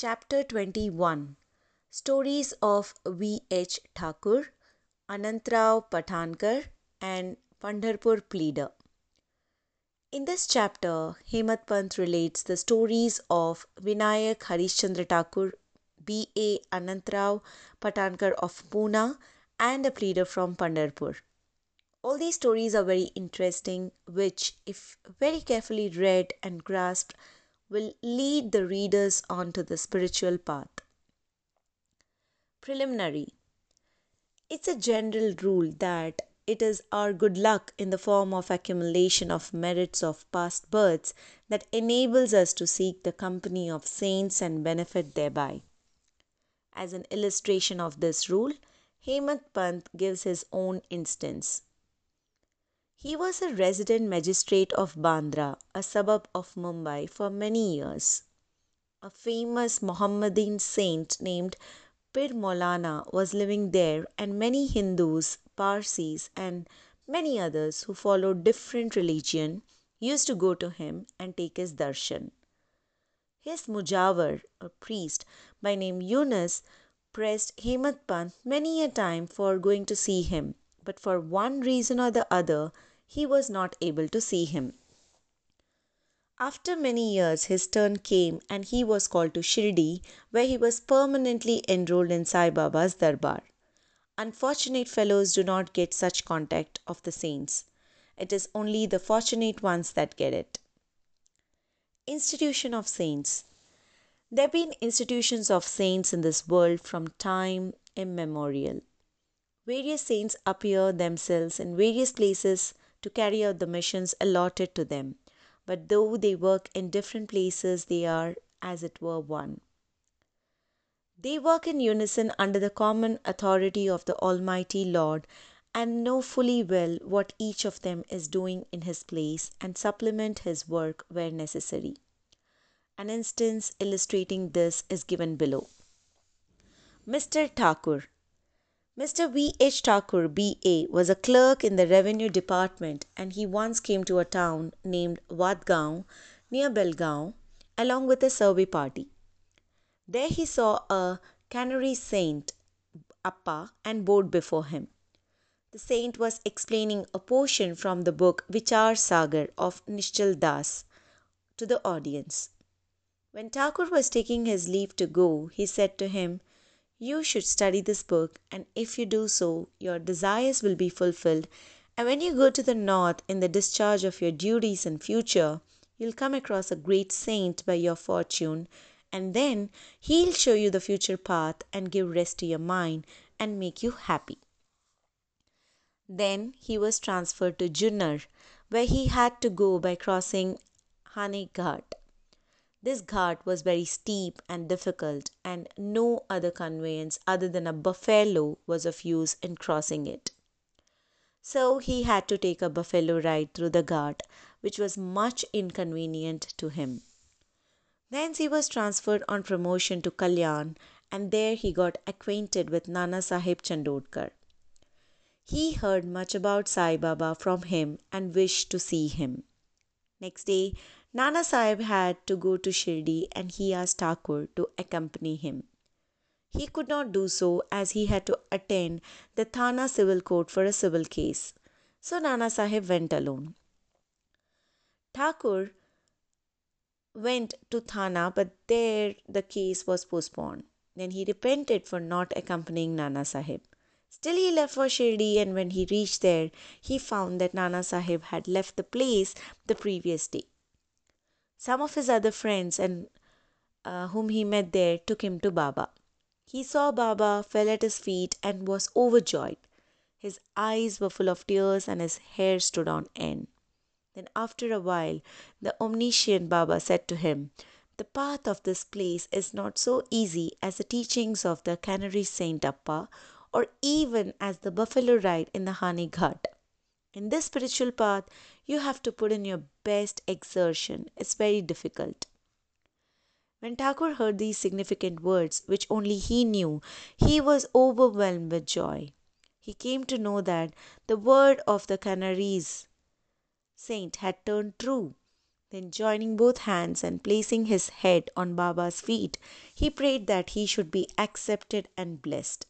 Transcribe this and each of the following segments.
Chapter 21 Stories of V. H. Thakur, Anantrao Patankar, and Pandharpur Pleader. In this chapter, Hemadpant relates the stories of Vinayak Harishchandra Thakur, B. A. Anantrao Patankar of Pune, and a pleader from Pandharpur. All these stories are very interesting, which, if very carefully read and grasped, will lead the readers onto the spiritual path. Preliminary It's a general rule that it is our good luck in the form of accumulation of merits of past births that enables us to seek the company of saints and benefit thereby. As an illustration of this rule, Hemadpant gives his own instance. He was a resident magistrate of Bandra, a suburb of Mumbai, for many years. A famous Mohammedan saint named Pir Maulana was living there, and many Hindus, Parsis, and many others who followed different religion used to go to him and take his darshan. His mujawar, a priest by name Yunus, pressed Hemadpant many a time for going to see him, but for one reason or the other he was not able to see him. After many years his turn came and he was called to Shirdi where he was permanently enrolled in Sai Baba's darbar. Unfortunate fellows do not get such contact of the saints. It is only the fortunate ones that get it. Institution of Saints There have been institutions of saints in this world from time immemorial. Various saints appear themselves in various places to carry out the missions allotted to them, but though they work in different places, they are, as it were, one. They work in unison under the common authority of the Almighty Lord and know fully well what each of them is doing in his place and supplement his work where necessary. An instance illustrating this is given below. Mr. Thakur Mr. V. H. Thakur, B.A., was a clerk in the revenue department and he once came to a town named Vadgaon near Belgaum along with a survey party. There he saw a canary saint, Appa, and bowed before him. The saint was explaining a portion from the book Vichar Sagar of Nischal Das to the audience. When Thakur was taking his leave to go, he said to him, you should study this book, and if you do so, your desires will be fulfilled. And when you go to the north in the discharge of your duties in future, you'll come across a great saint by your fortune, and then he'll show you the future path and give rest to your mind and make you happy. Then he was transferred to Junnar, where he had to go by crossing Nane Ghat. This ghat was very steep and difficult, and no other conveyance other than a buffalo was of use in crossing it. So he had to take a buffalo ride through the ghat, which was much inconvenient to him. Thence he was transferred on promotion to Kalyan, and there he got acquainted with Nana Sahib Chandorkar. He heard much about Sai Baba from him and wished to see him. Next day Nana Sahib had to go to Shirdi and he asked Thakur to accompany him. He could not do so as he had to attend the Thana civil court for a civil case. So Nana Sahib went alone. Thakur went to Thana, but there the case was postponed. Then he repented for not accompanying Nana Sahib. Still, he left for Shirdi, and when he reached there, he found that Nana Sahib had left the place the previous day. Some of his other friends and uh, whom he met there took him to Baba. He saw Baba, fell at his feet, and was overjoyed. His eyes were full of tears and his hair stood on end. Then, after a while, the omniscient Baba said to him, The path of this place is not so easy as the teachings of the Canary Saint Appa, or even as the buffalo ride in the Nane Ghat. In this spiritual path, you have to put in your best exertion. It's very difficult. When Thakur heard these significant words, which only he knew, he was overwhelmed with joy. He came to know that the word of the Kanarese saint had turned true. Then, joining both hands and placing his head on Baba's feet, he prayed that he should be accepted and blessed.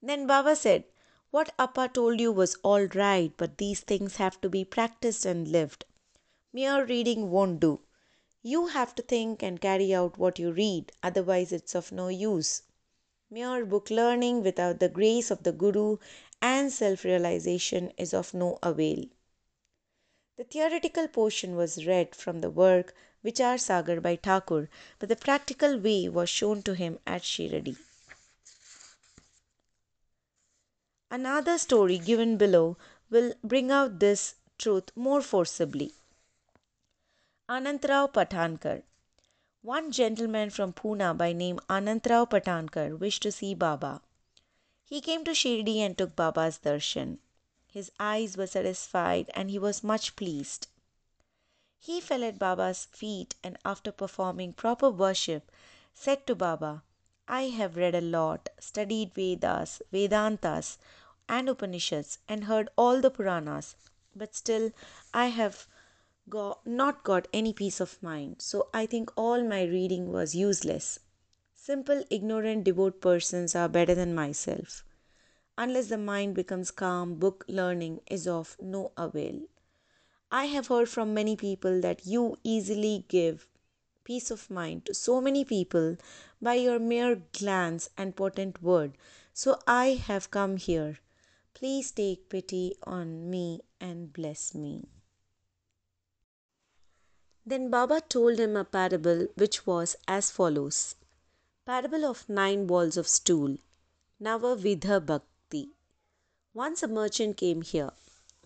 Then Baba said, What Appa told you was all right, but these things have to be practiced and lived. Mere reading won't do. You have to think and carry out what you read, otherwise, it's of no use. Mere book learning without the grace of the Guru and self realization is of no avail. The theoretical portion was read from the work Vichar Sagar by Thakur, but the practical way was shown to him at Shirdi. Another story given below will bring out this truth more forcibly. Anantrao Patankar One gentleman from Pune by name Anantrao Patankar wished to see Baba. He came to Shirdi and took Baba's darshan. His eyes were satisfied and he was much pleased. He fell at Baba's feet and, after performing proper worship, said to Baba, I have read a lot, studied Vedas, Vedantas, and Upanishads, and heard all the Puranas, but still I have got, not got any peace of mind, so I think all my reading was useless. Simple, ignorant, devout persons are better than myself. Unless the mind becomes calm, book learning is of no avail. I have heard from many people that you easily give peace of mind to so many people by your mere glance and potent word. So I have come here. Please take pity on me and bless me. Then Baba told him a parable which was as follows Parable of Nine Balls of Stool, Navavidha Bhakti. Once a merchant came here.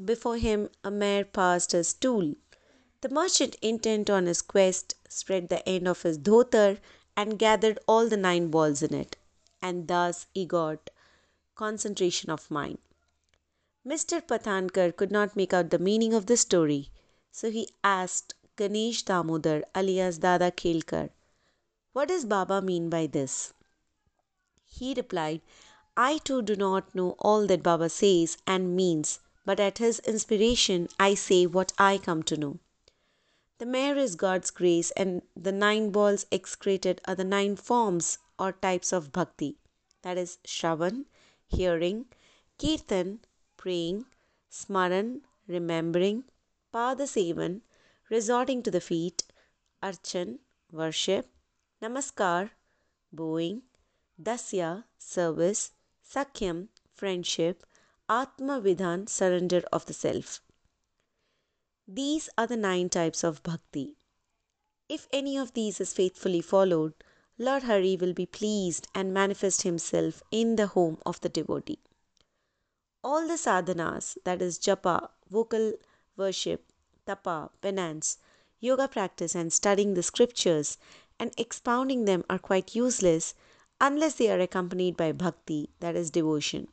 Before him a mare passed a stool. The merchant, intent on his quest, spread the end of his dhotar and gathered all the nine balls in it, and thus he got concentration of mind. Mr. Patankar could not make out the meaning of the story, so he asked Ganesh Damodar alias Dada Kelkar, What does Baba mean by this? He replied, I too do not know all that Baba says and means, but at his inspiration I say what I come to know. The mare is God's grace, and the nine balls excreted are the nine forms or types of bhakti that is, Shravan, hearing, Kirtan, praying, Smaran, remembering, Padasevan, resorting to the feet, Archan, worship, Namaskar, bowing, Dasya, service, Sakhyam, friendship, Atma Vidhan, surrender of the self. These are the nine types of bhakti. If any of these is faithfully followed, Lord Hari will be pleased and manifest himself in the home of the devotee. All the sadhanas, that is japa, vocal worship, tapa, penance, yoga practice, and studying the scriptures and expounding them are quite useless unless they are accompanied by bhakti, that is devotion.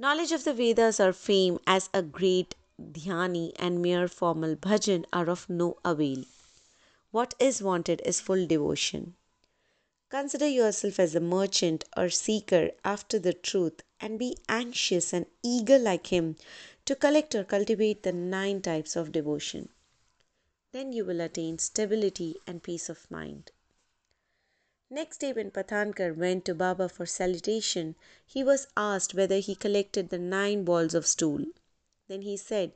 Knowledge of the Vedas or fame as a great dhyani and mere formal bhajan are of no avail. What is wanted is full devotion. Consider yourself as a merchant or seeker after the truth and be anxious and eager like him to collect or cultivate the nine types of devotion. Then you will attain stability and peace of mind. Next day, when Patankar went to Baba for salutation, he was asked whether he collected the nine balls of stool. Then he said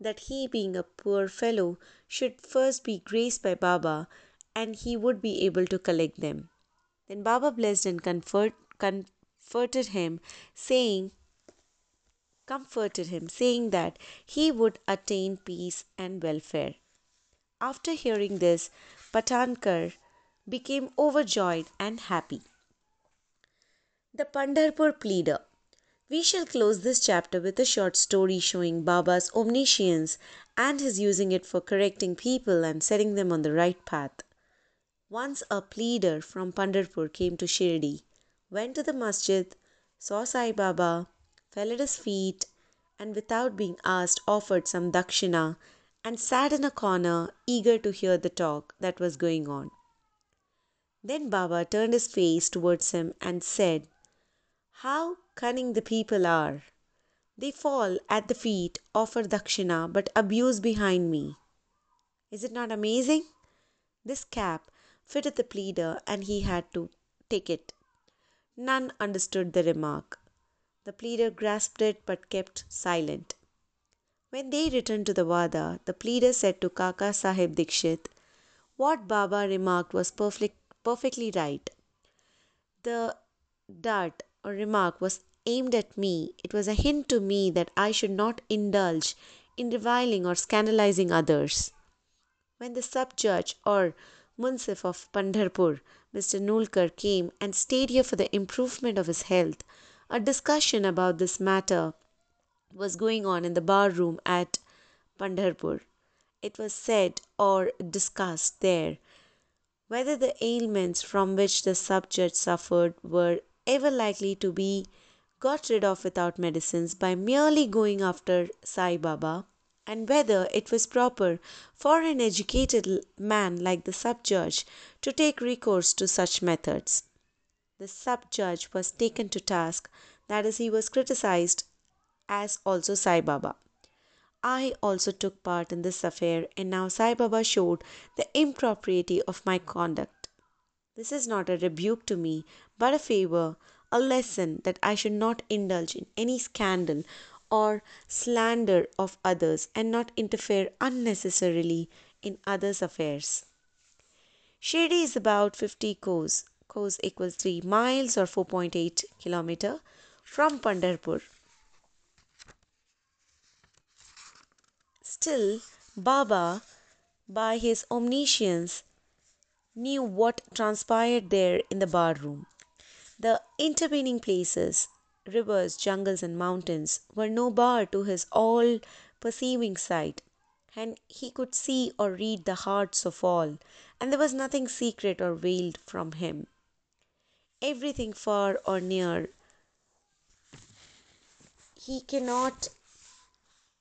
that he, being a poor fellow, should first be graced by Baba and he would be able to collect them. Then Baba blessed and comfort, comforted him, saying, comforted him, saying that he would attain peace and welfare. After hearing this, Patankar became overjoyed and happy. The Pandharpur Pleader we shall close this chapter with a short story showing Baba's omniscience and his using it for correcting people and setting them on the right path. Once a pleader from Pandharpur came to Shirdi, went to the masjid, saw Sai Baba, fell at his feet, and without being asked offered some dakshina and sat in a corner eager to hear the talk that was going on. Then Baba turned his face towards him and said, How cunning the people are! They fall at the feet, offer dakshina, but abuse behind me. Is it not amazing? This cap fitted the pleader and he had to take it. None understood the remark. The pleader grasped it but kept silent. When they returned to the Wada, the pleader said to Kaka Sahib Dikshit, What Baba remarked was perfect, perfectly right. The dart or remark was aimed at me. It was a hint to me that I should not indulge in reviling or scandalizing others. When the sub judge or munsif of Pandharpur, Mr. Nulkar, came and stayed here for the improvement of his health, a discussion about this matter was going on in the bar room at Pandharpur. It was said or discussed there whether the ailments from which the sub judge suffered were ever likely to be got rid of without medicines by merely going after Sai Baba, and whether it was proper for an educated man like the sub judge to take recourse to such methods. The sub judge was taken to task, that is, he was criticized as also Sai Baba. I also took part in this affair, and now Sai Baba showed the impropriety of my conduct. This is not a rebuke to me, but a favor, a lesson that I should not indulge in any scandal or slander of others and not interfere unnecessarily in others' affairs. Shirdi is about 50 kos. Kos equals 3 miles or 4.8 kilometer from Pandharpur. Still, Baba, by his omniscience, knew what transpired there in the bar room. The intervening places, rivers, jungles, and mountains, were no bar to his all perceiving sight, and he could see or read the hearts of all, and there was nothing secret or veiled from him. Everything far or near, he cannot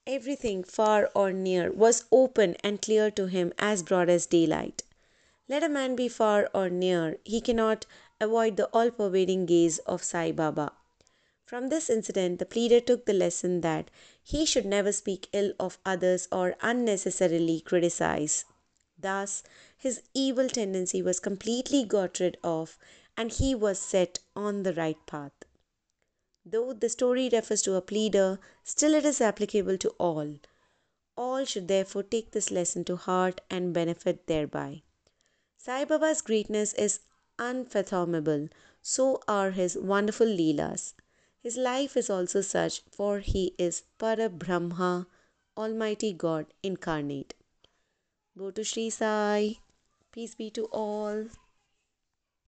Everything, far or near, was open and clear to him as broad as daylight. Let a man be far or near, he cannot avoid the all pervading gaze of Sai Baba. From this incident, the pleader took the lesson that he should never speak ill of others or unnecessarily criticize. Thus, his evil tendency was completely got rid of, and he was set on the right path. Though the story refers to a pleader, still it is applicable to all. All should therefore take this lesson to heart and benefit thereby. Sai Baba's greatness is unfathomable, so are his wonderful Leelas. His life is also such, for he is Para Brahma, Almighty God incarnate. Go to Sri Sai. Peace be to all.